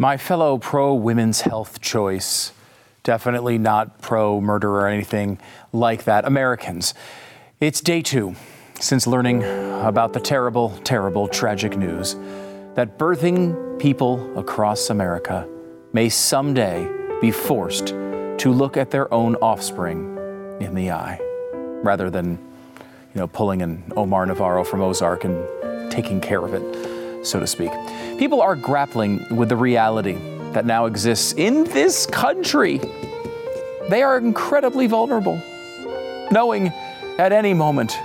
My fellow pro women's health choice, definitely not pro murder or anything like that, Americans. It's day two since learning about the terrible, terrible, tragic news that birthing people across America may someday be forced to look at their own offspring in the eye rather than, you know, pulling an Omar Navarro from Ozark and taking care of it, so to speak. People are grappling with the reality that now exists in this country. They are incredibly vulnerable, knowing at any moment,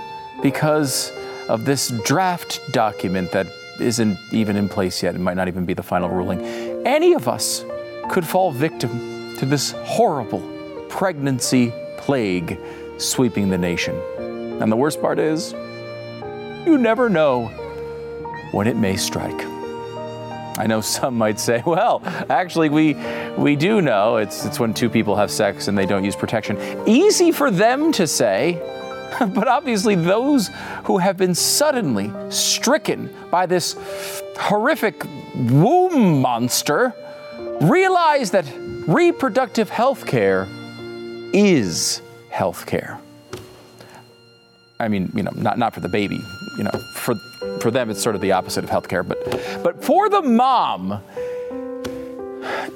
because of this draft document that isn't even in place yet, it might not even be the final ruling, any of us could fall victim to this horrible pregnancy plague sweeping the nation. And the worst part is, you never know when it may strike. I know some might say, well, actually, we, we do know it's, it's when two people have sex and they don't use protection. Easy for them to say, but obviously, those who have been suddenly stricken by this horrific womb monster realize that reproductive health care is health care. I mean, you know, not, not for the baby, you know, for, for them it's sort of the opposite of healthcare, but, but for the mom,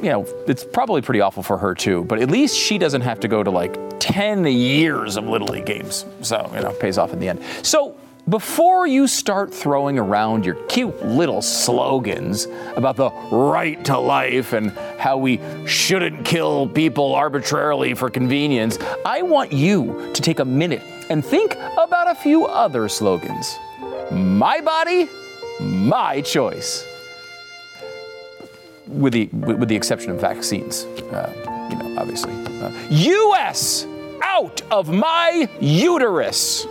you know, it's probably pretty awful for her too, but at least she doesn't have to go to like 10 years of Little League games. So, you know, pays off in the end. So, before you start throwing around your cute little slogans about the right to life and how we shouldn't kill people arbitrarily for convenience, I want you to take a minute and think about a few other slogans. My body, my choice. With the, with the exception of vaccines, uh, you know, obviously. Uh, U.S. out of my uterus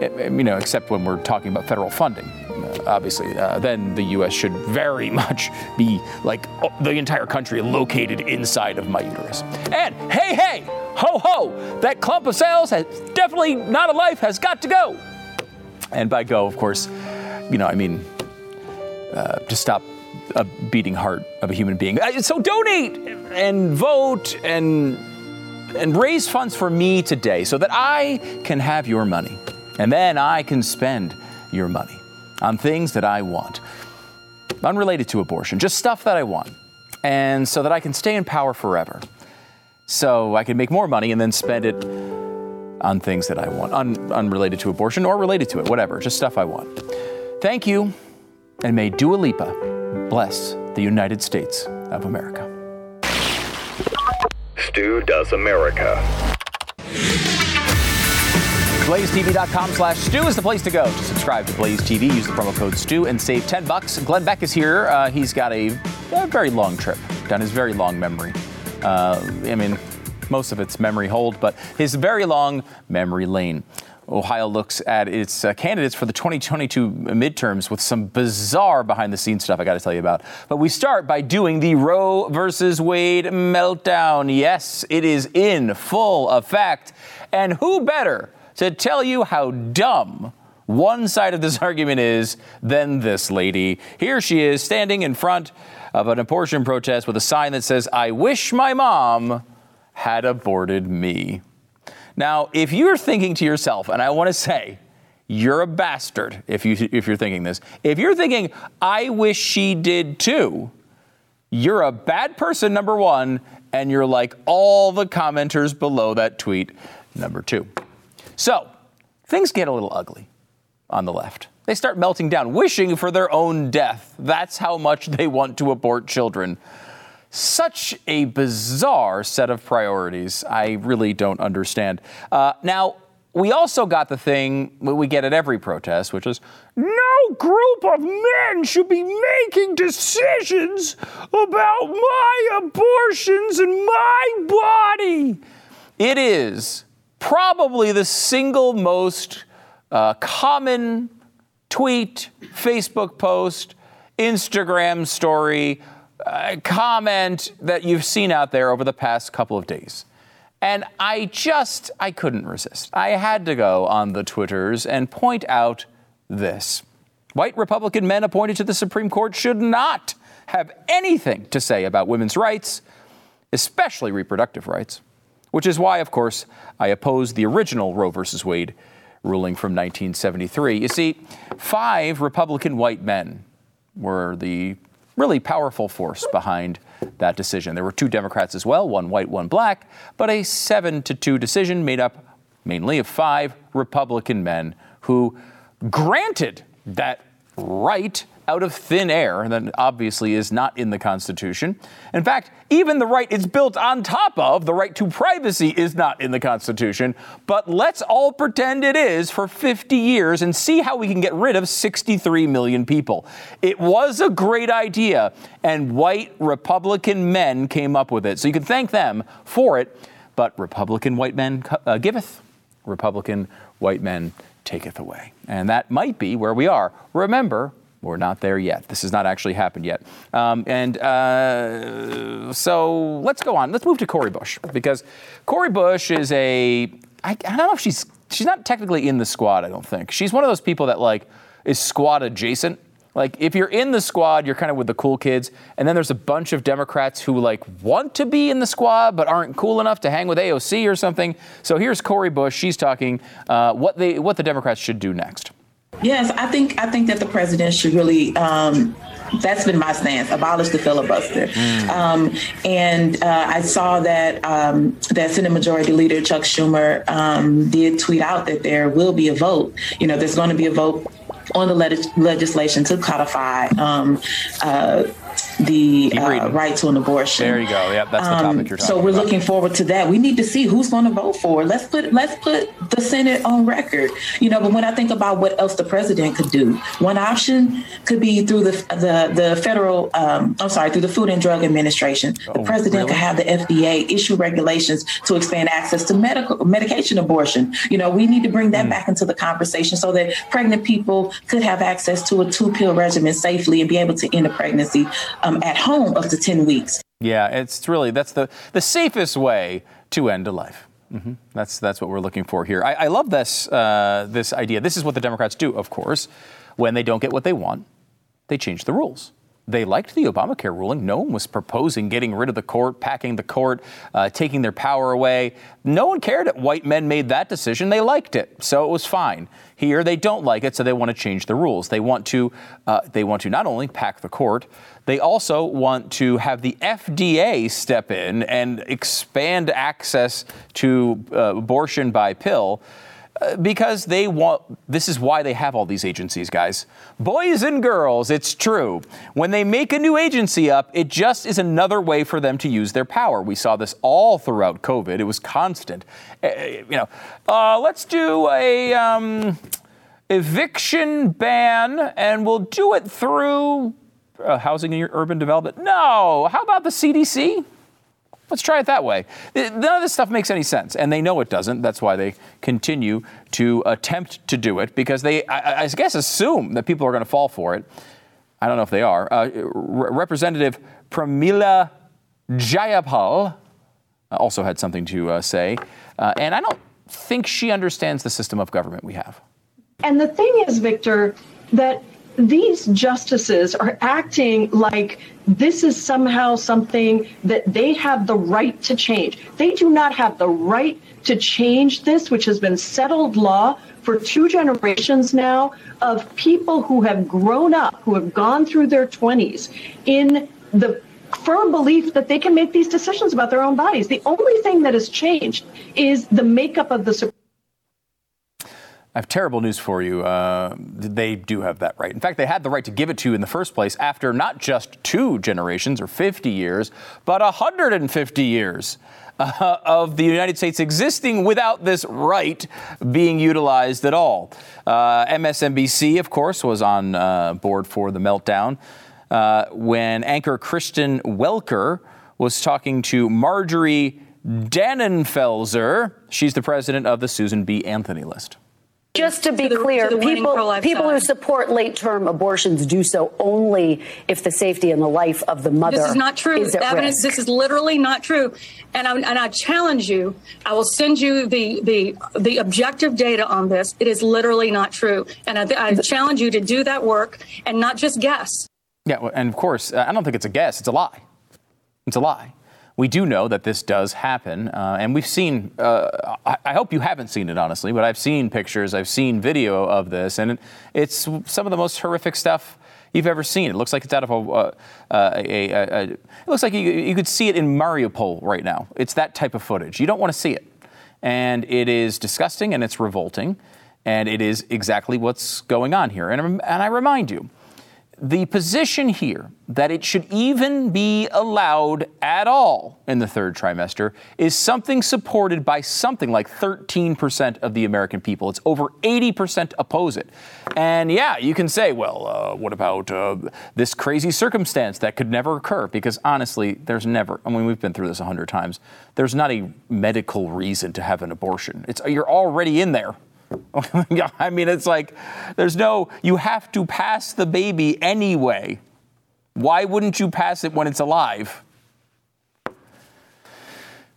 you know, except when we're talking about federal funding, uh, obviously, uh, then the U.S. should very much be like the entire country located inside of my uterus. And hey, hey, ho, ho, that clump of cells has definitely not a life, has got to go. And by go, of course, you know, I mean uh, to stop a beating heart of a human being. Uh, so donate and vote and and raise funds for me today so that I can have your money. And then I can spend your money on things that I want, unrelated to abortion, just stuff that I want. And so that I can stay in power forever. So I can make more money and then spend it on things that I want, un- unrelated to abortion or related to it, whatever, just stuff I want. Thank you, and may Dua Lipa bless the United States of America. Stu does America. BlazeTV.com slash Stu is the place to go to subscribe to Blaze TV. Use the promo code Stu and save 10 bucks. Glenn Beck is here. Uh, he's got a, a, very long trip down his very long memory. Uh, I mean, most of it's memory hold, but his very long memory lane. Ohio looks at its uh, candidates for the 2022 midterms with some bizarre behind the scenes stuff I got to tell you about. But we start by doing the Roe versus Wade meltdown. Yes, it is in full effect. And who better to tell you how dumb one side of this argument is than this lady. Here she is standing in front of an abortion protest with a sign that says, I wish my mom had aborted me. Now, if you're thinking to yourself, and I want to say, you're a bastard if, you, if you're thinking this. If you're thinking, I wish she did too, you're a bad person, number one, and you're like all the commenters below that tweet, number two. So things get a little ugly on the left. They start melting down, wishing for their own death. That's how much they want to abort children. Such a bizarre set of priorities. I really don't understand. Uh, now, we also got the thing we get at every protest, which is no group of men should be making decisions about my abortions and my body. It is probably the single most uh, common tweet, Facebook post, Instagram story, comment that you've seen out there over the past couple of days. And I just, I couldn't resist. I had to go on the Twitters and point out this. White Republican men appointed to the Supreme Court should not have anything to say about women's rights, especially reproductive rights, which is why, of course, I oppose the original Roe v. Wade ruling from 1973. You see, five Republican white men were the really powerful force behind that decision. There were two Democrats as well, one white, one black, but a seven to two decision made up mainly of five Republican men who granted that right out of thin air that obviously is not in the Constitution. In fact, even the right it's built on top of, the right to privacy, is not in the Constitution. But let's all pretend it is for 50 years and see how we can get rid of 63 million people. It was a great idea, and white Republican men came up with it. So you can thank them for it. But Republican white men uh, giveth, Republican white men taketh away. And that might be where we are. Remember, we're not there yet. This has not actually happened yet. Um, and uh, so let's go on. Let's move to Cori Bush because Cori Bush is a. I, I don't know if she's she's not technically in the squad. I don't think she's one of those people that like is squad adjacent. Like if you're in the squad, you're kind of with the cool kids, and then there's a bunch of Democrats who like want to be in the squad but aren't cool enough to hang with AOC or something. So here's Cori Bush. She's talking uh, what they what the Democrats should do next. Yes, I think I think that the president should really. Um, that's been my stance. Abolish the filibuster. Mm. Um, and uh, I saw that um, that Senate Majority Leader Chuck Schumer um, did tweet out that there will be a vote. You know, there's going to be a vote on the legislation to codify um, uh, the uh, right to an abortion. There you go. Yep, that's the topic um, you're talking So we're about. looking forward to that. We need to see who's going to vote for. Let's put let's put the Senate on record. You know, but when I think about what else the president could do, one option could be through the the the federal. Um, I'm sorry, through the Food and Drug Administration. The oh, president really? could have the FDA issue regulations to expand access to medical medication abortion. You know, we need to bring that mm. back into the conversation so that pregnant people could have access to a two pill regimen safely and be able to end a pregnancy um, at home up to 10 weeks. Yeah, it's really, that's the, the safest way to end a life. Mm-hmm. That's, that's what we're looking for here. I, I love this, uh, this idea. This is what the Democrats do, of course. When they don't get what they want, they change the rules they liked the Obamacare ruling. No one was proposing getting rid of the court, packing the court, uh, taking their power away. No one cared that white men made that decision. They liked it, so it was fine. Here, they don't like it, so they want to change the rules. They want to, uh, they want to not only pack the court, they also want to have the FDA step in and expand access to uh, abortion by pill because they want this is why they have all these agencies guys. Boys and girls it's true. When they make a new agency up it just is another way for them to use their power. We saw this all throughout covid. It was constant. Uh, you know uh, let's do a um, eviction ban and we'll do it through uh, housing and urban development. No. How about the cdc Let's try it that way. None of this stuff makes any sense, and they know it doesn't. That's why they continue to attempt to do it because they, I, I guess, assume that people are going to fall for it. I don't know if they are. Uh, Representative Pramila Jayapal also had something to uh, say, uh, and I don't think she understands the system of government we have. And the thing is, Victor, that these justices are acting like this is somehow something that they have the right to change. They do not have the right to change this, which has been settled law for two generations now of people who have grown up, who have gone through their 20s in the firm belief that they can make these decisions about their own bodies. The only thing that has changed is the makeup of the Supreme I have terrible news for you. Uh, they do have that right. In fact, they had the right to give it to you in the first place after not just two generations or 50 years, but 150 years. Uh, of the United States existing without this right being utilized at all. Uh, MSNBC, of course, was on uh, board for the meltdown uh, when anchor Kristen Welker was talking to Marjorie Dannenfelser. She's the president of the Susan B. Anthony list. Just to be to the, clear, to people, people who support late term abortions do so only if the safety and the life of the mother This is not true. Is Evidence, this is literally not true. And I, and I challenge you, I will send you the, the, the objective data on this. It is literally not true. And I, I challenge you to do that work and not just guess. Yeah, and of course, I don't think it's a guess, it's a lie. It's a lie we do know that this does happen, uh, and we've seen. Uh, I, I, hope you haven't seen it, honestly, but I've seen pictures, I've seen video of this, and it's some of the most horrific stuff you've ever seen. It looks like it's out of a. Uh, a, a, a it looks like you, you could see it in Mariupol right now. It's that type of footage. You don't want to see it, and it is disgusting and it's revolting, and it is exactly what's going on here. And, and I remind you the position here that it should even be allowed at all in the third trimester is something supported by something like 13% of the American people. It's over 80% oppose it. And yeah, you can say, well, uh, what about uh, this crazy circumstance that could never occur? Because honestly, there's never, I mean, we've been through this a hundred times, there's not a medical reason to have an abortion. It's, you're already in there. yeah, I mean, it's like there's no, you have to pass the baby anyway. Why wouldn't you pass it when it's alive?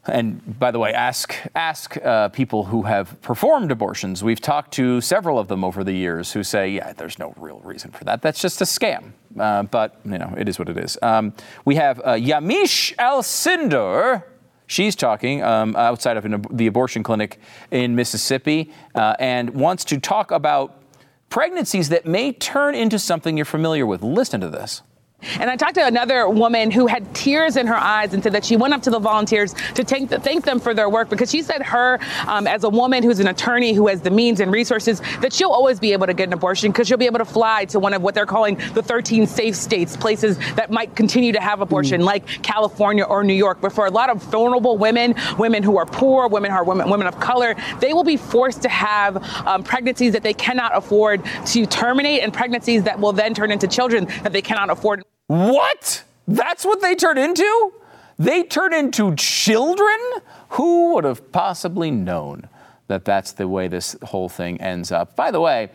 And by the way, ask ask uh, people who have performed abortions. We've talked to several of them over the years who say, "Yeah, there's no real reason for that. That's just a scam." Uh, but you know, it is what it is. Um, we have uh, Yamiche Alcindor She's talking um, outside of an, the abortion clinic in Mississippi uh, and wants to talk about pregnancies that may turn into something you're familiar with. Listen to this. And I talked to another woman who had tears in her eyes and said that she went up to the volunteers to thank, thank them for their work because she said her, um, as a woman who's an attorney who has the means and resources, that she'll always be able to get an abortion because she'll be able to fly to one of what they're calling the 13 safe states, places that might continue to have abortion, mm. like California or New York. But for a lot of vulnerable women, women who are poor, women who are women, women of color, they will be forced to have um, pregnancies that they cannot afford to terminate and pregnancies that will then turn into children that they cannot afford. What? That's what they turn into? They turn into children? Who would have possibly known that that's the way this whole thing ends up? By the way,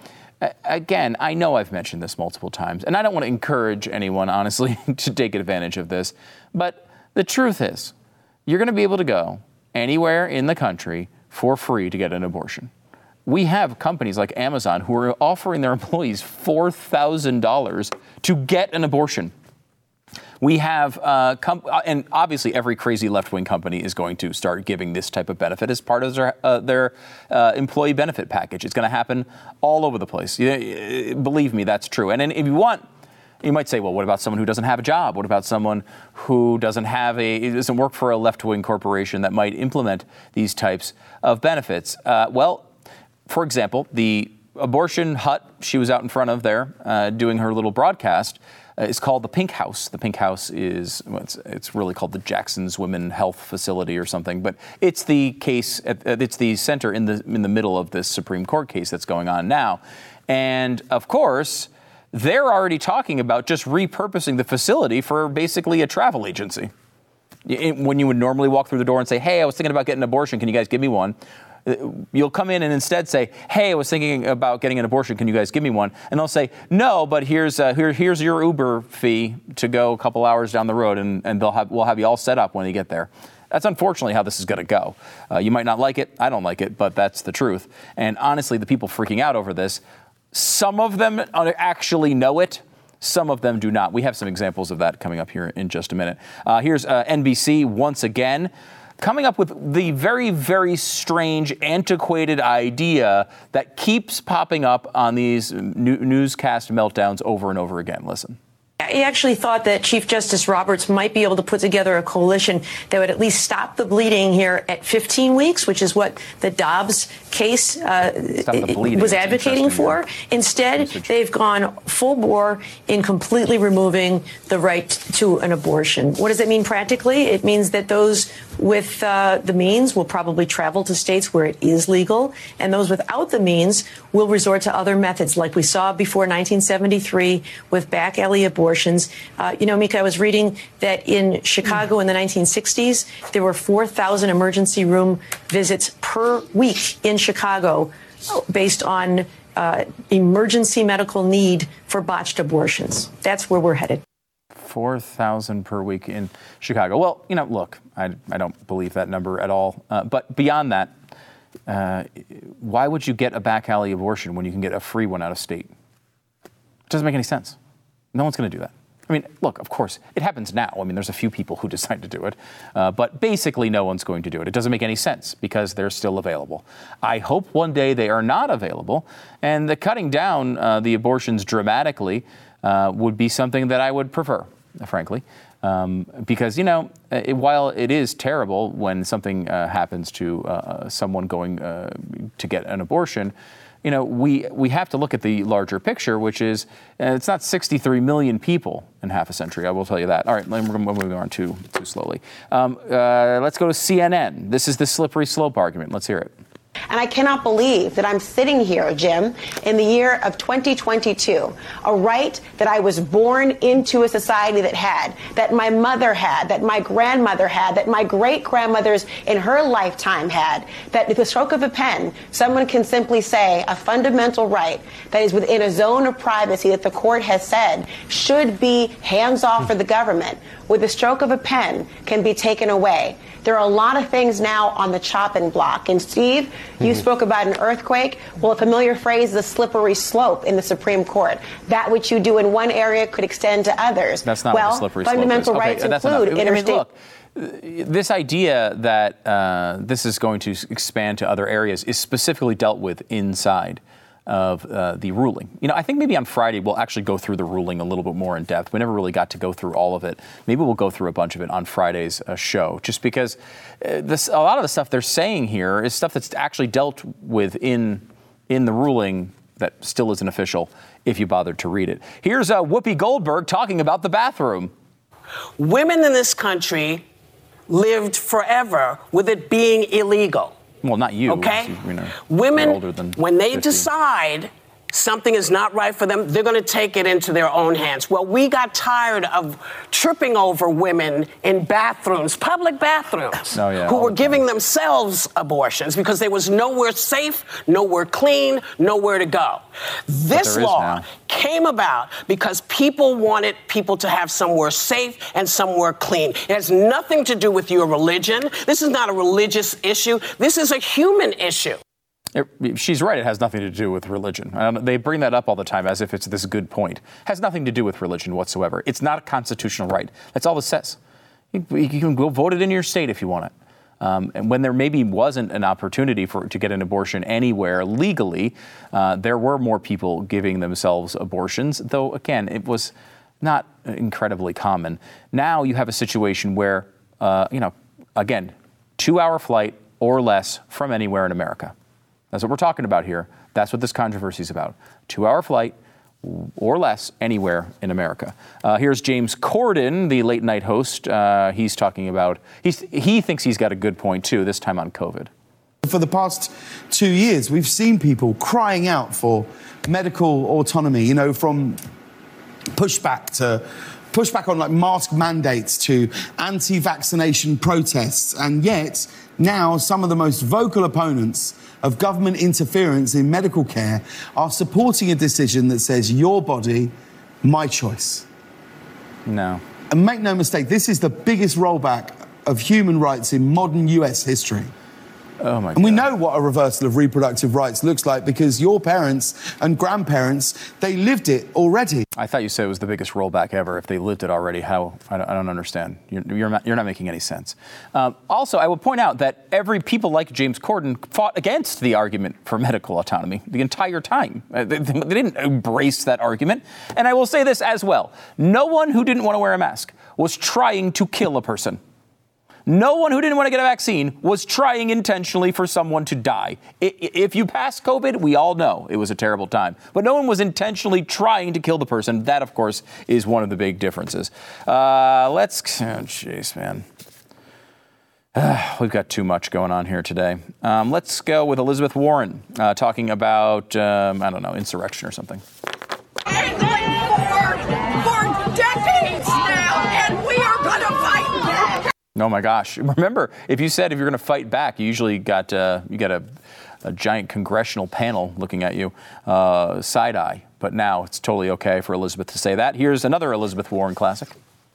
again, I know I've mentioned this multiple times, and I don't want to encourage anyone, honestly, to take advantage of this, but the truth is, you're going to be able to go anywhere in the country for free to get an abortion. We have companies like Amazon who are offering their employees $4,000 to get an abortion. We have, uh, com- uh, and obviously every crazy left wing company is going to start giving this type of benefit as part of their, uh, their uh, employee benefit package. It's going to happen all over the place. You, believe me, that's true. And, and if you want, you might say, well, what about someone who doesn't have a job? What about someone who doesn't have a doesn't work for a left-wing corporation that might implement these types of benefits? Uh, well, for example, the abortion hut she was out in front of there uh, doing her little broadcast uh, Uh, is called the Pink House. The Pink House is well, it's, it's, really called the Jackson's Women Health Facility or something, but it's the case. Uh, uh, it's the center in the in the middle of this Supreme Court case that's going on now, and of course. They're already talking about just repurposing the facility for basically a travel agency. When you would normally walk through the door and say, Hey, I was thinking about getting an abortion. Can you guys give me one? You'll come in and instead say, "Hey, I was thinking about getting an abortion. Can you guys give me one?" And they'll say, "No, but here's uh, here, here's your Uber fee to go a couple hours down the road, and, and they'll have we'll have you all set up when you get there." That's unfortunately how this is going to go. Uh, you might not like it. I don't like it, but that's the truth. And honestly, the people freaking out over this, some of them actually know it. Some of them do not. We have some examples of that coming up here in just a minute. Uh, here's uh, NBC once again coming up with the very, very strange, antiquated idea that keeps popping up on these newscast meltdowns over and over again. Listen. He actually thought that Chief Justice Roberts might be able to put together a coalition that would at least stop the bleeding here at 15 weeks, which is what the Dobbs case uh, was advocating for. Instead, they've gone full bore in completely removing the right to an abortion. What does it mean practically? It means that those with uh, the means will probably travel to states where it is legal, and those without the means will resort to other methods, like we saw before 1973 with back alley abortions. Uh, you know, Mika, I was reading that in Chicago in the 1960s, there were 4,000 emergency room visits per week in Chicago based on uh, emergency medical need for botched abortions. That's where we're headed. 4,000 per week in Chicago. Well, you know, look, I, I don't believe that number at all. Uh, but beyond that, uh, why would you get a back alley abortion when you can get a free one out of state? It doesn't make any sense. No one's going to do that. I mean, look, of course, it happens now. I mean, there's a few people who decide to do it, uh, but basically, no one's going to do it. It doesn't make any sense because they're still available. I hope one day they are not available, and the cutting down uh, the abortions dramatically uh, would be something that I would prefer, frankly. Um, because, you know, uh, it, while it is terrible when something uh, happens to uh, someone going to get an abortion, you know, we, we have to look at the larger picture, which is uh, it's not 63 million people in half a century. I will tell you that. All right, we're moving on too, too slowly. Um, uh, let's go to CNN. This is the slippery slope argument. Let's hear it. And I cannot believe that I'm sitting here, Jim, in the year of 2022, a right that I was born into a society that had, that my mother had, that my grandmother had, that my great grandmothers in her lifetime had, that with the stroke of a pen, someone can simply say a fundamental right that is within a zone of privacy that the court has said should be hands off for the government, with the stroke of a pen can be taken away. There are a lot of things now on the chopping block. And Steve, you mm-hmm. spoke about an earthquake. Well, a familiar phrase is a slippery slope in the Supreme Court. That which you do in one area could extend to others. That's not well, what slippery fundamental slope rights okay, include enough. interstate. I mean, look, this idea that uh, this is going to expand to other areas is specifically dealt with inside of uh, the ruling. You know, I think maybe on Friday we'll actually go through the ruling a little bit more in depth. We never really got to go through all of it. Maybe we'll go through a bunch of it on Friday's uh, show, just because uh, this, a lot of the stuff they're saying here is stuff that's actually dealt with in in the ruling that still isn't official. If you bothered to read it, here's uh, Whoopi Goldberg talking about the bathroom. Women in this country lived forever with it being illegal. Well, not you. Okay. You know, Women, when they 50. decide something is not right for them, they're going to take it into their own hands. Well, we got tired of tripping over women in bathrooms, public bathrooms, oh, yeah, who were the giving themselves abortions because there was nowhere safe, nowhere clean, nowhere to go. This law came about because people wanted people to have somewhere safe and somewhere clean. It has nothing to do with your religion. This is not a religious issue. This is a human issue. It, she's right. It has nothing to do with religion. they bring that up all the time as if it's this good point. It has nothing to do with religion whatsoever. It's not a constitutional right. That's all it says. You, you can go vote it in your state if you want it. Um, and when there maybe wasn't an opportunity for to get an abortion anywhere legally, uh, there were more people giving themselves abortions. Though again, it was not incredibly common. Now you have a situation where, uh, you know, again, two-hour flight or less from anywhere in America. That's what we're talking about here. That's what this controversy is about. Two hour flight or less anywhere in America. Uh, here's James Corden, the late night host. Uh, he's talking about, he's, he thinks he's got a good point too, this time on COVID. For the past two years, we've seen people crying out for medical autonomy, you know, from pushback to pushback on like mask mandates to anti vaccination protests. And yet, now some of the most vocal opponents of government interference in medical care are supporting a decision that says your body, my choice. No. And make no mistake, this is the biggest rollback of human rights in modern US history. Oh my! God. And we know what a reversal of reproductive rights looks like because your parents and grandparents they lived it already. I thought you said it was the biggest rollback ever. If they lived it already, how? I don't, I don't understand. You're, you're, not, you're not making any sense. Um, also, I will point out that every people like James Corden fought against the argument for medical autonomy the entire time. Uh, they, they didn't embrace that argument. And I will say this as well: no one who didn't want to wear a mask was trying to kill a person. No one who didn't want to get a vaccine was trying intentionally for someone to die. If you pass COVID, we all know it was a terrible time. But no one was intentionally trying to kill the person. That, of course, is one of the big differences. Uh, let's, oh, jeez, man. we've got too much going on here today. Um, let's go with Elizabeth Warren uh, talking about, um, I don't know, insurrection or something. Oh my gosh! Remember, if you said if you're going to fight back, you usually got uh, you got a, a, giant congressional panel looking at you, uh, side eye. But now it's totally okay for Elizabeth to say that. Here's another Elizabeth Warren classic.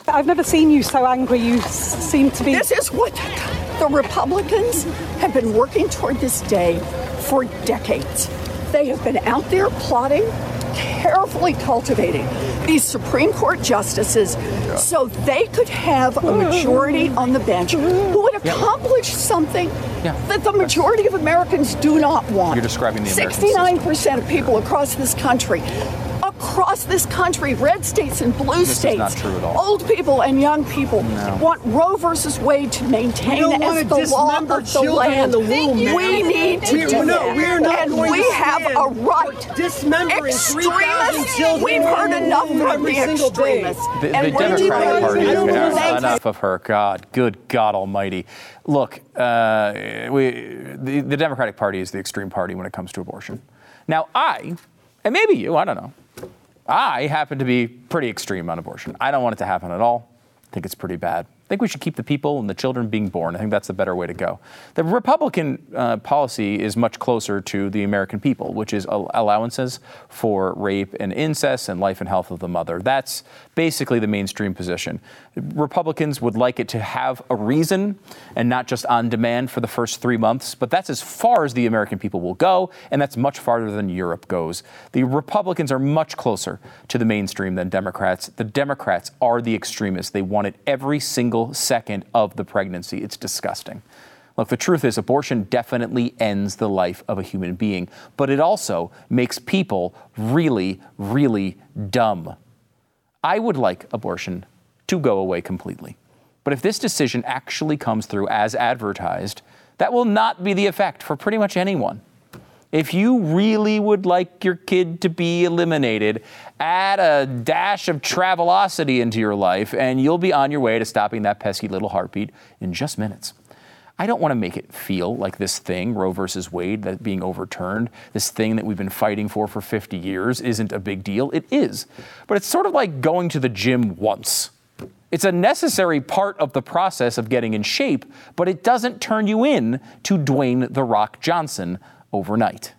I've never seen you so angry. You seem to be. This is what the Republicans have been working toward this day for decades. They have been out there plotting, carefully cultivating these Supreme Court justices yeah. so they could have a majority on the bench who would accomplish yeah. something yeah. that the majority of Americans do not want. You're describing the 69% of people across this country across this country, red states and blue this states, old people and young people no. want Roe versus Wade to maintain as the law of the land. The womb, we need to we're, do no, we're not and we have a right. Dismembering extremists. We've heard enough from the extremists. The, the Democratic Party yeah, enough of her. God, good God Almighty. Look, uh, we, the, the Democratic Party is the extreme party when it comes to abortion. Now, I, and maybe you, I don't know, I happen to be pretty extreme on abortion. I don't want it to happen at all. I think it's pretty bad. I think we should keep the people and the children being born. I think that's the better way to go. The Republican uh, policy is much closer to the American people, which is allowances for rape and incest and life and health of the mother. That's basically the mainstream position. Republicans would like it to have a reason and not just on demand for the first three months, but that's as far as the American people will go, and that's much farther than Europe goes. The Republicans are much closer to the mainstream than Democrats. The Democrats are the extremists. They want it every single single second of the pregnancy. It's disgusting. Look, the truth is, abortion definitely ends the life of a human being, but it also makes people really, really dumb. I would like abortion to go away completely. But if this decision actually comes through as advertised, that will not be the effect for pretty much anyone. If you really would like your kid to be eliminated, add a dash of Travelocity into your life, and you'll be on your way to stopping that pesky little heartbeat in just minutes. I don't want to make it feel like this thing, Roe versus Wade, that being overturned, this thing that we've been fighting for for 50 years, isn't a big deal. It is. But it's sort of like going to the gym once. It's a necessary part of the process of getting in shape, but it doesn't turn you in to Dwayne The Rock Johnson overnight.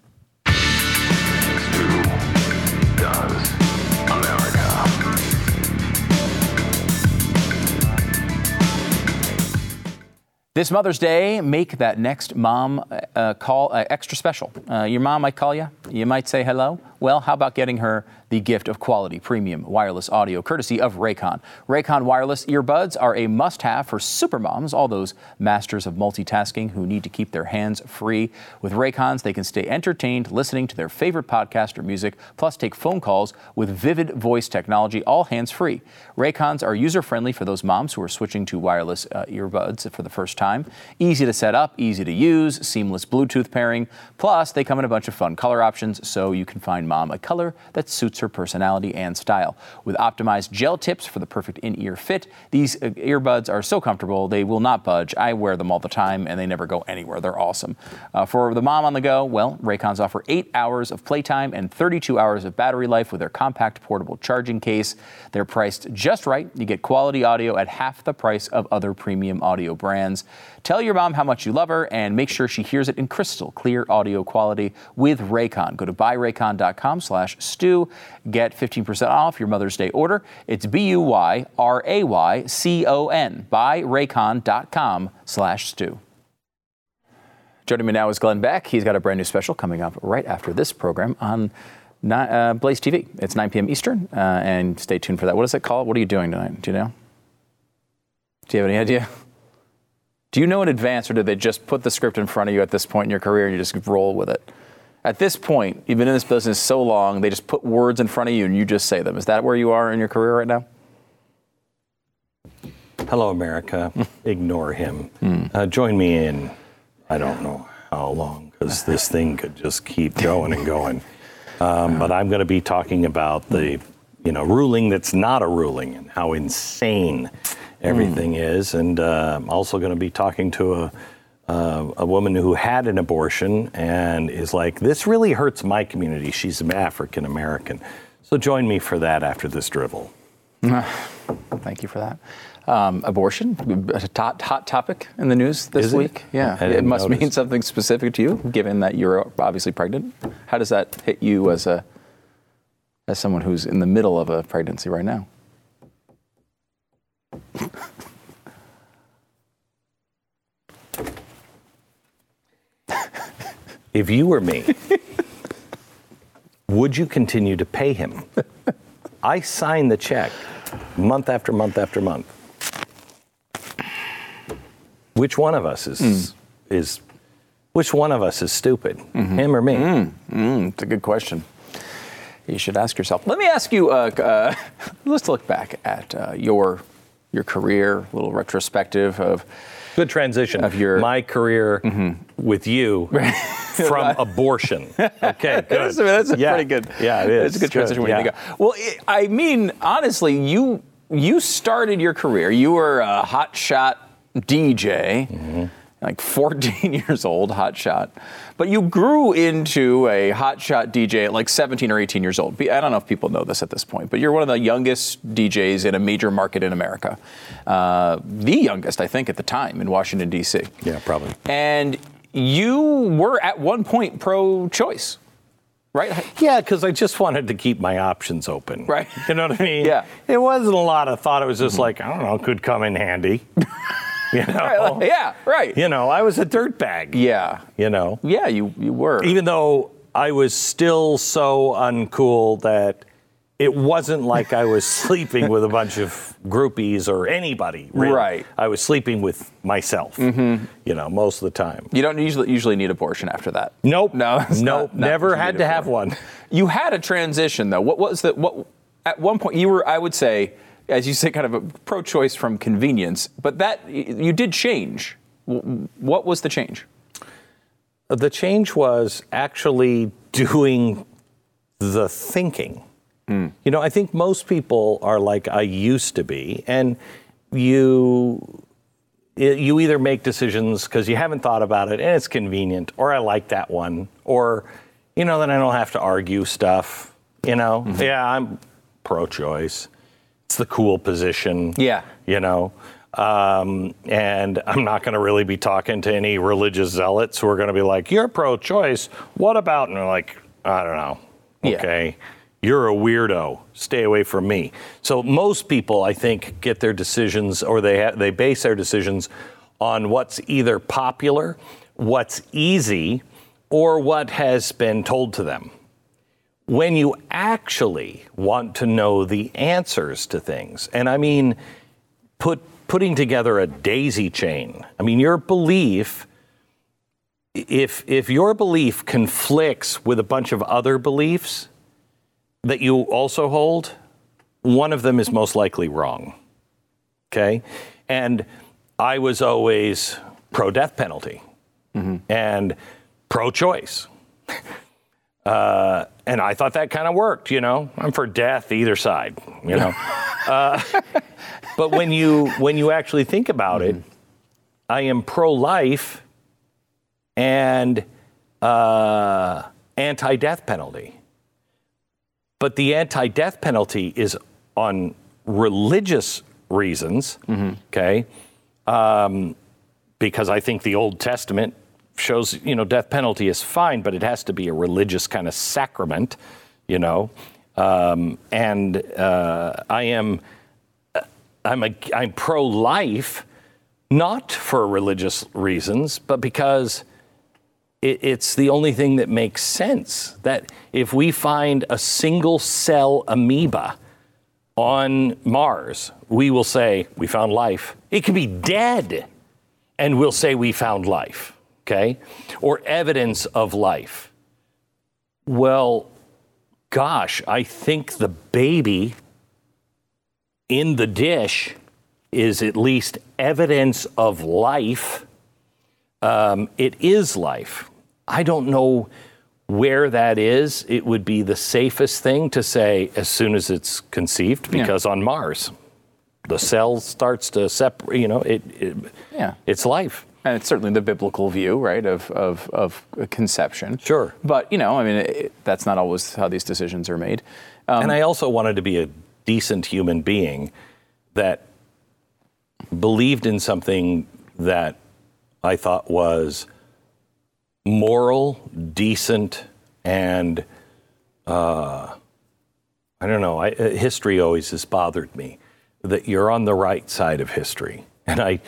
This Mother's Day, make that next mom uh, call uh, extra special. Uh, your mom might call you. You might say hello. Well, how about getting her the gift of quality premium wireless audio courtesy of Raycon? Raycon wireless earbuds are a must have for supermoms, all those masters of multitasking who need to keep their hands free. With Raycons, they can stay entertained listening to their favorite podcast or music, plus take phone calls with vivid voice technology, all hands free. Raycons are user friendly for those moms who are switching to wireless uh, earbuds for the first time. Easy to set up, easy to use, seamless Bluetooth pairing. Plus, they come in a bunch of fun color options so you can find mom a color that suits her personality and style. With optimized gel tips for the perfect in ear fit, these uh, earbuds are so comfortable they will not budge. I wear them all the time and they never go anywhere. They're awesome. Uh, for the mom on the go, well, Raycons offer 8 hours of playtime and 32 hours of battery life with their compact portable charging case. They're priced just right. You get quality audio at half the price of other premium audio brands. Tell your mom how much you love her and make sure she hears it in crystal clear audio quality with Raycon. Go to buyraycon.com slash Stu. Get 15% off your Mother's Day order. It's B-U-Y-R-A-Y-C-O-N. by Buyraycon.com slash Stu. Joining me now is Glenn Beck. He's got a brand new special coming up right after this program on uh, Blaze TV. It's 9 p.m. Eastern, uh, and stay tuned for that. What is it called? What are you doing tonight? Do you know? Do you have any idea? Do you know in advance, or did they just put the script in front of you at this point in your career and you just roll with it? At this point, you've been in this business so long, they just put words in front of you and you just say them. Is that where you are in your career right now? Hello, America. Ignore him. Mm. Uh, join me in, I don't know how long, because this thing could just keep going and going. Um, but I'm going to be talking about the, you know, ruling that's not a ruling and how insane everything mm. is. And uh, I'm also going to be talking to a, uh, a woman who had an abortion and is like, this really hurts my community. She's an African American. So join me for that after this drivel. Thank you for that. Um, abortion, a hot, hot topic in the news this Is week. It? Yeah, it must notice. mean something specific to you, given that you're obviously pregnant. How does that hit you as a as someone who's in the middle of a pregnancy right now? If you were me, would you continue to pay him? I signed the check month after month after month. Which one of us is mm. is which one of us is stupid, mm-hmm. him or me? Mm. Mm. It's a good question. You should ask yourself. Let me ask you. Uh, uh, let's look back at uh, your your career, a little retrospective of good transition of your my career mm-hmm. with you from abortion. Okay, good. that's, that's a yeah. pretty good. Yeah, it is. It's a good transition. Good. Yeah. Well, it, I mean, honestly, you you started your career. You were a hot shot DJ. Mm-hmm like 14 years old, hot shot. But you grew into a hot shot DJ at like 17 or 18 years old. I don't know if people know this at this point, but you're one of the youngest DJs in a major market in America. Uh, the youngest, I think, at the time in Washington, D.C. Yeah, probably. And you were at one point pro choice. Right? Yeah, because I just wanted to keep my options open. Right. You know what I mean? Yeah. It wasn't a lot of thought. It was just mm-hmm. like, I don't know, could come in handy. You know? Right, yeah, right. You know, I was a dirtbag. Yeah. You know? Yeah, you, you were. Even though I was still so uncool that it wasn't like I was sleeping with a bunch of groupies or anybody. Really. Right. I was sleeping with myself. Mm-hmm. You know, most of the time. You don't usually usually need abortion after that. Nope. No. Nope. Not, never had to have one. You had a transition though. What was the what? At one point, you were. I would say as you say, kind of a pro-choice from convenience. But that you did change. What was the change? The change was actually doing the thinking. Mm. You know, I think most people are like I used to be, and you you either make decisions because you haven't thought about it and it's convenient, or I like that one, or you know, then I don't have to argue stuff. You know, mm-hmm. yeah, I'm pro-choice it's the cool position. Yeah. You know? Um, and I'm not going to really be talking to any religious zealots who are going to be like, you're pro choice. What about? And they're like, I don't know. Okay. Yeah. You're a weirdo. Stay away from me. So most people, I think, get their decisions or they, ha- they base their decisions on what's either popular, what's easy, or what has been told to them when you actually want to know the answers to things. And I mean, put, putting together a daisy chain. I mean, your belief, if, if your belief conflicts with a bunch of other beliefs that you also hold, one of them is most likely wrong. Okay? And I was always pro death penalty mm-hmm. and pro choice. Uh, and I thought that kind of worked, you know. I'm for death either side, you know. uh, but when you when you actually think about it, I am pro-life and uh, anti-death penalty. But the anti-death penalty is on religious reasons, mm-hmm. okay? Um, because I think the Old Testament shows, you know, death penalty is fine, but it has to be a religious kind of sacrament, you know. Um, and uh, I am, I'm a, I'm pro-life, not for religious reasons, but because it, it's the only thing that makes sense. That if we find a single cell amoeba on Mars, we will say we found life. It can be dead, and we'll say we found life, okay? Or evidence of life. Well, gosh, I think the baby in the dish is at least evidence of life. Um, it is life. I don't know where that is. It would be the safest thing to say as soon as it's conceived, because yeah. on Mars, the cell starts to separate. You know, it, it yeah, it's life. And it's certainly the biblical view, right, of, of, of conception. Sure. But, you know, I mean, it, that's not always how these decisions are made. Um, and I also wanted to be a decent human being that believed in something that I thought was moral, decent, and uh, I don't know. I, uh, history always has bothered me that you're on the right side of history, and I,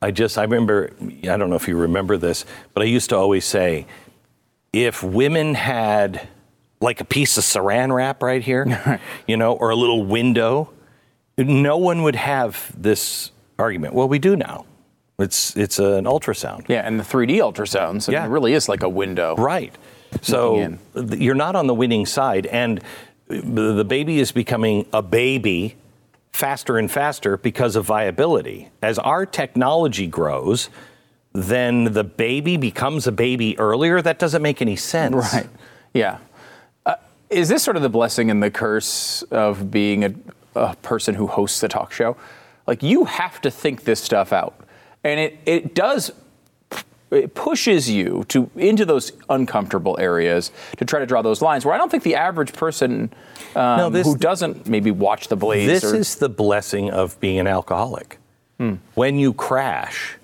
I just I remember. I don't know if you remember this, but I used to always say, if women had like a piece of saran wrap right here, you know, or a little window, no one would have this argument. Well, we do now. It's it's an ultrasound. Yeah, and the 3D ultrasounds. Yeah. it really is like a window. Right. So you're not on the winning side, and the baby is becoming a baby faster and faster because of viability. As our technology grows, then the baby becomes a baby earlier. That doesn't make any sense. Right. Yeah. Uh, is this sort of the blessing and the curse of being a, a person who hosts a talk show? Like you have to think this stuff out. And it, it does it pushes you to into those uncomfortable areas to try to draw those lines where I don't think the average person um, no, this, who doesn't maybe watch the Blaze. This or, is the blessing of being an alcoholic. Hmm. When you crash,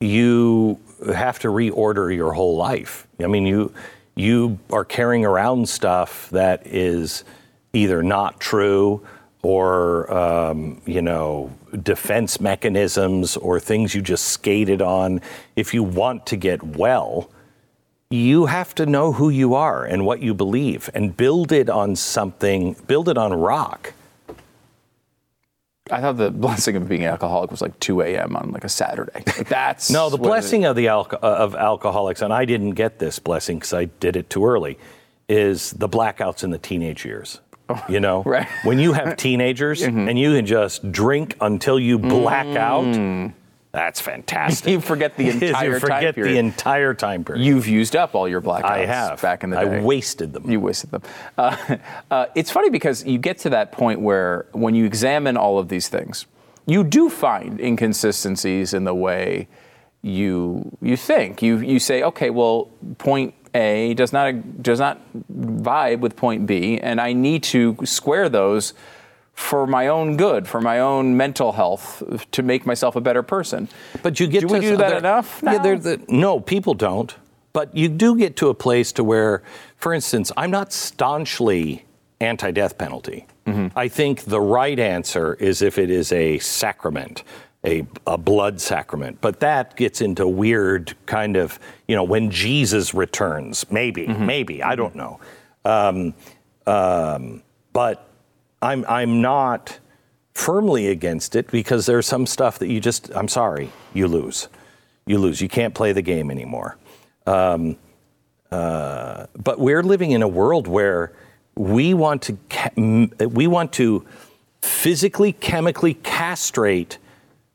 you have to reorder your whole life. I mean, you you are carrying around stuff that is either not true or um, you know defense mechanisms or things you just skated on if you want to get well you have to know who you are and what you believe and build it on something build it on rock I thought the blessing of being an alcoholic was like 2 a.m. on like a Saturday. Like that's no, the blessing of the alco- uh, of alcoholics, and I didn't get this blessing because I did it too early, is the blackouts in the teenage years. You know, right. when you have teenagers mm-hmm. and you can just drink until you black mm. out, that's fantastic. you forget the entire you forget time period. the entire time period. You've used up all your blackouts. I have back in the day. I wasted them. You wasted them. Uh, uh, it's funny because you get to that point where when you examine all of these things, you do find inconsistencies in the way you you think. You you say, okay, well, point a does not does not vibe with point B, and I need to square those for my own good, for my own mental health, to make myself a better person. But you get do to we do that enough? Now? Yeah, the, no, people don't. But you do get to a place to where, for instance, I'm not staunchly anti-death penalty. Mm-hmm. I think the right answer is if it is a sacrament a, a blood sacrament. But that gets into weird kind of, you know, when Jesus returns, maybe, mm-hmm. maybe, I don't know. Um, um, but I'm, I'm not firmly against it because there's some stuff that you just, I'm sorry, you lose. You lose. You can't play the game anymore. Um, uh, but we're living in a world where we want to we want to physically chemically castrate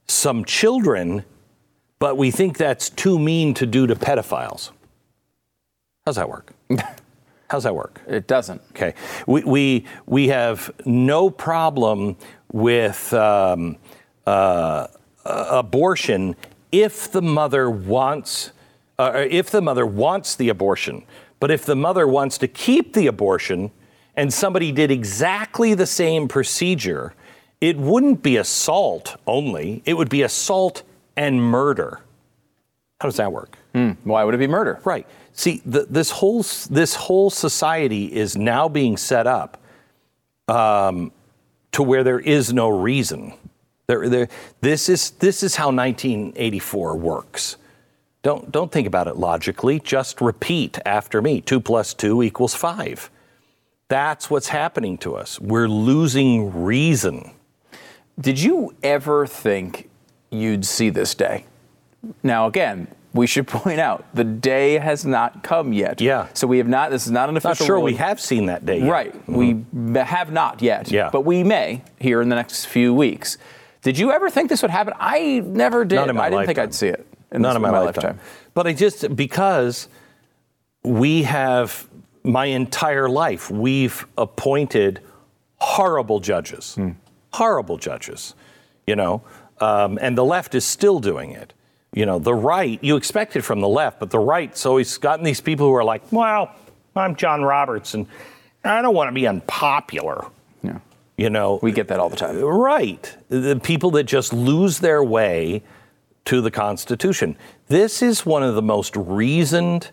some children, but we think that's too mean to do to pedophiles. How's that work? How's that work? It doesn't. Okay. We, we, we have no problem with um, uh, abortion if the mother wants, uh, if the mother wants the abortion. But if the mother wants to keep the abortion and somebody did exactly the same procedure, it wouldn't be assault only, it would be assault and murder. How does that work? Mm, why would it be murder? Right. See, the, this whole this whole society is now being set up um, to where there is no reason. There, there, this is this is how 1984 works. Don't don't think about it logically. Just repeat after me. Two plus two equals five. That's what's happening to us. We're losing reason. Did you ever think you'd see this day? Now, again, we should point out the day has not come yet. Yeah. So we have not. This is not an official. Not sure ruling. we have seen that day. Yet. Right. Mm-hmm. We have not yet. Yeah. But we may here in the next few weeks. Did you ever think this would happen? I never did. Not in my I didn't lifetime. think I'd see it. In Not this, in my, my lifetime. lifetime. But I just because we have my entire life we've appointed horrible judges, Hmm. Horrible judges. You know, um, and the left is still doing it. You know, the right, you expect it from the left, but the right's always gotten these people who are like, well, I'm John Roberts and I don't want to be unpopular. Yeah. You know, we get that all the time. Right. The people that just lose their way to the Constitution. This is one of the most reasoned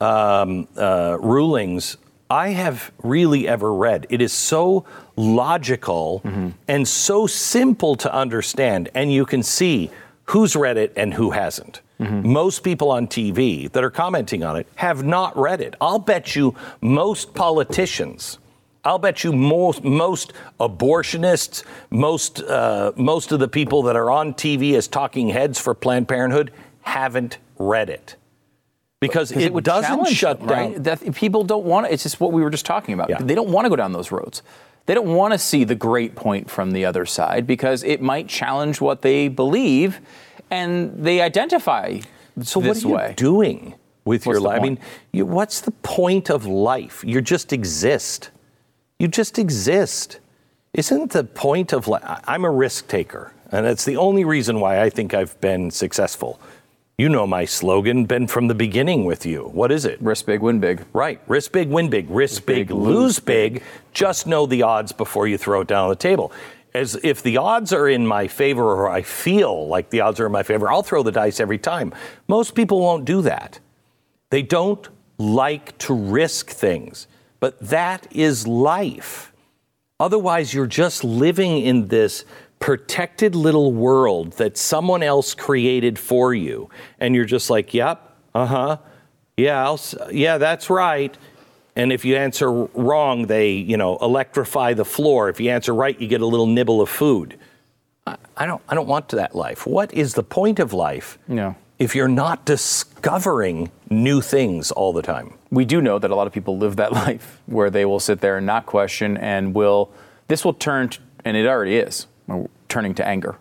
um, uh, rulings I have really ever read. It is so logical Mm-hmm. and so simple to understand, and you can see who's read it and who hasn't. Mm-hmm. Most people on TV that are commenting on it have not read it. I'll bet you most politicians. I'll bet you most most abortionists, most uh, most of the people that are on TV as talking heads for Planned Parenthood haven't read it because it, would doesn't shut them, down. Right? That people don't want to. It's just what we were just talking about. They don't want to go down those roads. They don't want to see the great point from the other side because it might challenge what they believe, and they identify So this what are you way. doing with What's your life? I mean, you, what's the point of life? You just exist. You just exist. Isn't the point of life? I'm a risk taker, and that's the only reason why I think I've been successful. You know my slogan, been from the beginning with you. What is it? Risk big, win big. Right. Risk big, win big. Risk big, lose big. Just know the odds before you throw it down on the table. As if the odds are in my favor or I feel like the odds are in my favor, I'll throw the dice every time. Most people won't do that. They don't like to risk things, but that is life. Otherwise, you're just living in this protected little world that someone else created for you. And you're just like, yep, uh huh, yeah, I'll, yeah, that's right. And if you answer wrong, they, you know, electrify the floor. If you answer right, you get a little nibble of food. I, I don't, I don't want that life. What is the point of life? No. If you're not discovering new things all the time. we do know that a lot of people live that life where they will sit there and not question and will this will turn t- and it already is Uh, turning to anger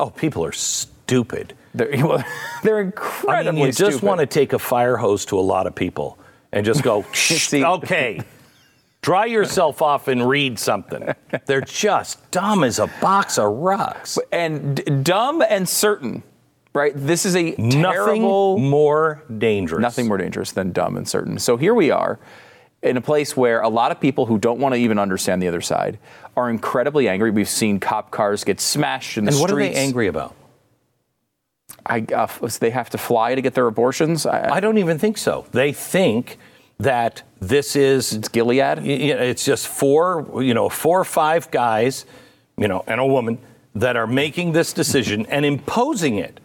Oh, people are stupid. they're, well, they're I incredibly mean, you just want to take a fire hose to a lot of people and just go, "Shh, okay, dry yourself off and read something. They're just dumb as a box of rocks. and d- dumb and certain right this is a Nothing terrible more dangerous. nothing more dangerous than dumb and certain so here we are in a place where a lot of people who don't want to even understand the other side are incredibly angry we've seen cop cars get smashed in the And what are streets they angry about? I, uh, they have to fly to get their abortions I, I don't even think so. They think that this is it's Gilead. It's just four, you know, four or five guys, you know, and a woman that are making this decision and imposing it.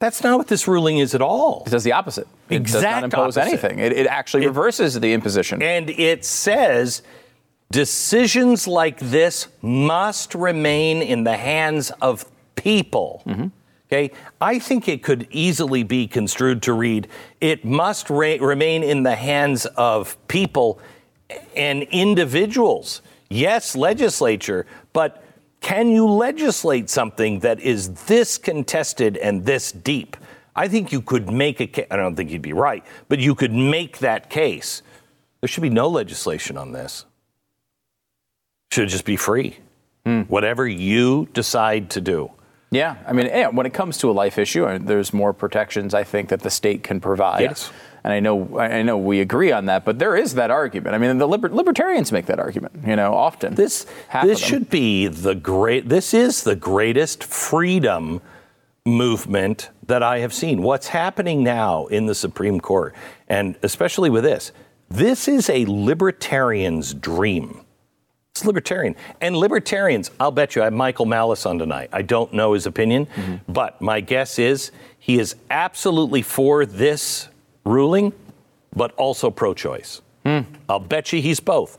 That's not what this ruling is at all. It does the opposite. It does not impose opposite. anything. It, it actually It- reverses the imposition. And it says decisions like this must remain in the hands of people. Mm-hmm. Okay, I think it could easily be construed to read it must re- remain in the hands of people and individuals. Yes, legislature, but can you legislate something that is this contested and this deep? I think you could make a case. I don't think you'd be right, but you could make that case. There should be no legislation on this. Should just be free. Whatever you decide to do. yeah, I mean, when it comes to a life issue, uh, there's more protections I think that the state can provide. Yes. And I know, I know we agree on that, but there is that argument. I mean, the liber- libertarians make that argument, you know, often. This this should be the great. This is the greatest freedom movement that I have seen. What's happening now in the Supreme Court, and especially with this, this is a libertarian's dream. It's libertarian. And libertarians, I'll bet you I have Michael Malice on tonight. I don't know his opinion, mm-hmm. but my guess is he is absolutely for this ruling, but also pro choice. Mm. I'll bet you he's both.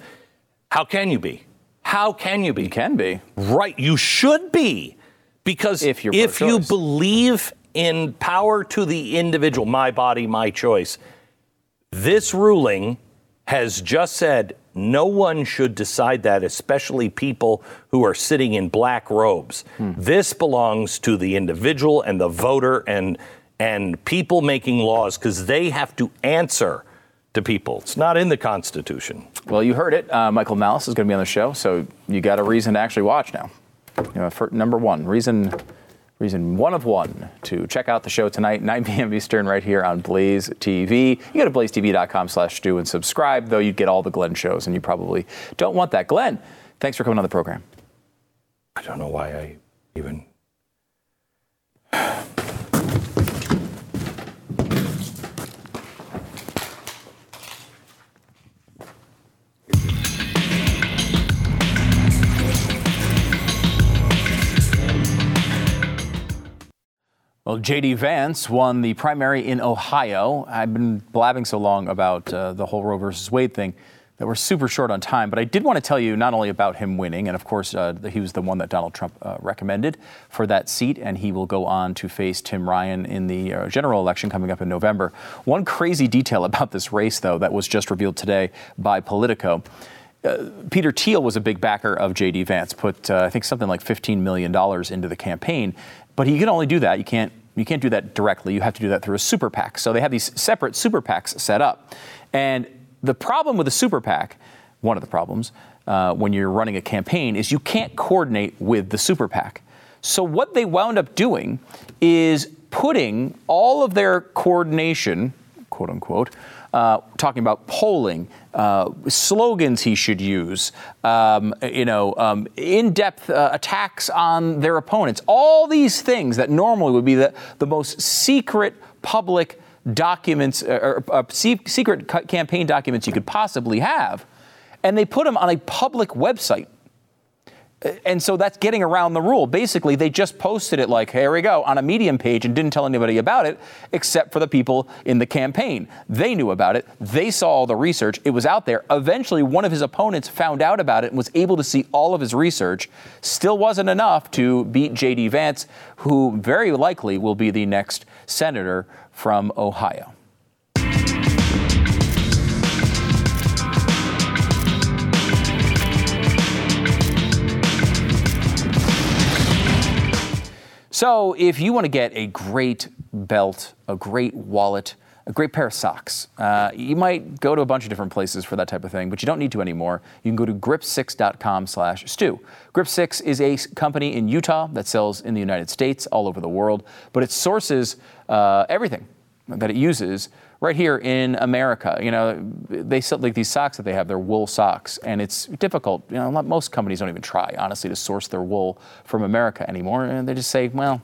How can you be? How can you be? You can be. Right. You should be. Because if, if you believe in power to the individual, my body, my choice, this ruling has just said no one should decide that, especially people who are sitting in black robes. Hmm. This belongs to the individual and the voter and and people making laws because they have to answer to people. It's not in the Constitution. Well, you heard it. Uh, Michael Malice is going to be on the show, so you got a reason to actually watch now. You know, for number one, reason reason one of one to check out the show tonight, 9 p.m. Eastern, right here on Blaze TV. You go to blazetv.com slash stu and subscribe, though you'd get all the Glenn shows, and you probably don't want that. Glenn, thanks for coming on the program. I don't know why I even Well, J.D. Vance won the primary in Ohio. I've been blabbing so long about uh, the whole Roe versus Wade thing that we're super short on time, but I did want to tell you not only about him winning, and of course, uh, he was the one that Donald Trump uh, recommended for that seat, and he will go on to face Tim Ryan in the uh, general election coming up in November. One crazy detail about this race, though, that was just revealed today by Politico. Uh, Peter Thiel was a big backer of J.D. Vance, put uh, I think something like $15 million into the campaign, but he can only do that. You can't you can't do that directly. You have to do that through a super PAC. So they have these separate super PACs set up. And the problem with a super PAC, one of the problems, uh, when you're running a campaign, is you can't coordinate with the super PAC. So what they wound up doing is putting all of their coordination, quote unquote, uh, talking about polling, uh, slogans he should use, um, you know, um, in-depth uh, attacks on their opponents. All these things that normally would be the, the most secret public documents or, or secret campaign documents you could possibly have, and they put them on a public website and so that's getting around the rule. Basically, they just posted it like, here we go, on a Medium page and didn't tell anybody about it except for the people in the campaign. They knew about it. They saw all the research. It was out there. Eventually, one of his opponents found out about it and was able to see all of his research. Still wasn't enough to beat J.D. Vance, who very likely will be the next senator from Ohio. So, if you want to get a great belt, a great wallet, a great pair of socks, uh, you might go to a bunch of different places for that type of thing, but you don't need to anymore. You can go to grip6.com/stu. Grip6 is a company in Utah that sells in the United States, all over the world, but it sources uh, everything that it uses right here in America. You know, they sell like these socks that they have, they're wool socks, and it's difficult. You know, most companies don't even try, honestly, to source their wool from America anymore. And they just say, well,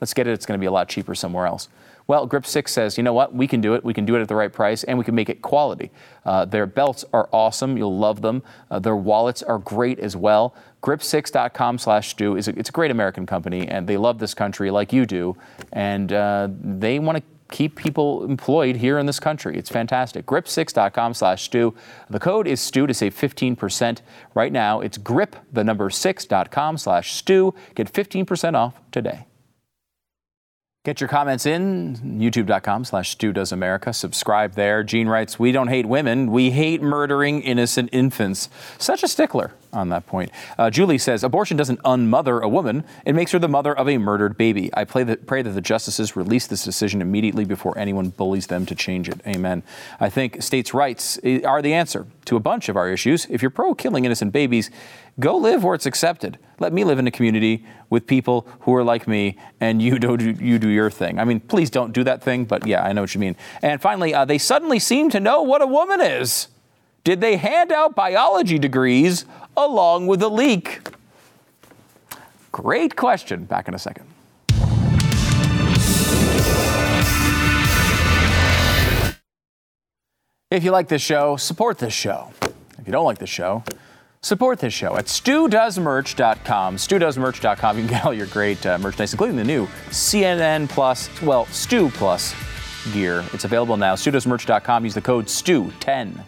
let's get it. It's going to be a lot cheaper somewhere else. Well, Grip 6 says, you know what? We can do it. We can do it at the right price, and we can make it quality. Uh, their belts are awesome. You'll love them. Uh, their wallets are great as well. Grip6.com slash Stu is a, it's a great American company, and they love this country like you do, and uh, they want to keep people employed here in this country. It's fantastic. Grip6.com slash Stu. The code is Stu to save 15% right now. It's grip, the number 6.com slash Stu. Get 15% off today. Get your comments in, youtube.com slash Stu Does America. Subscribe there. Gene writes, We don't hate women, we hate murdering innocent infants. Such a stickler on that point. Uh, Julie says abortion doesn't unmother a woman, it makes her the mother of a murdered baby. I pray that, the justices release this decision immediately before anyone bullies them to change it. Amen. I think states' rights eh, are the answer to a bunch of our issues. If you're pro killing innocent babies, go live where it's accepted. Let me live in a community with people who are like me, and you do you do your thing. I mean, please don't do that thing, but yeah, I know what you mean. And finally, uh, they suddenly seem to know what a woman is. Did they hand out biology degrees along with a leak? Great question. Back in a second. If you like this show, support this show. If you don't like this show, Support this show at studoesmerch.com. Studoesmerch.com. You can get all your great uh, merchandise, including the new CNN Plus, well, Stu Plus gear. It's available now. Studoesmerch.com. Use the code STU10.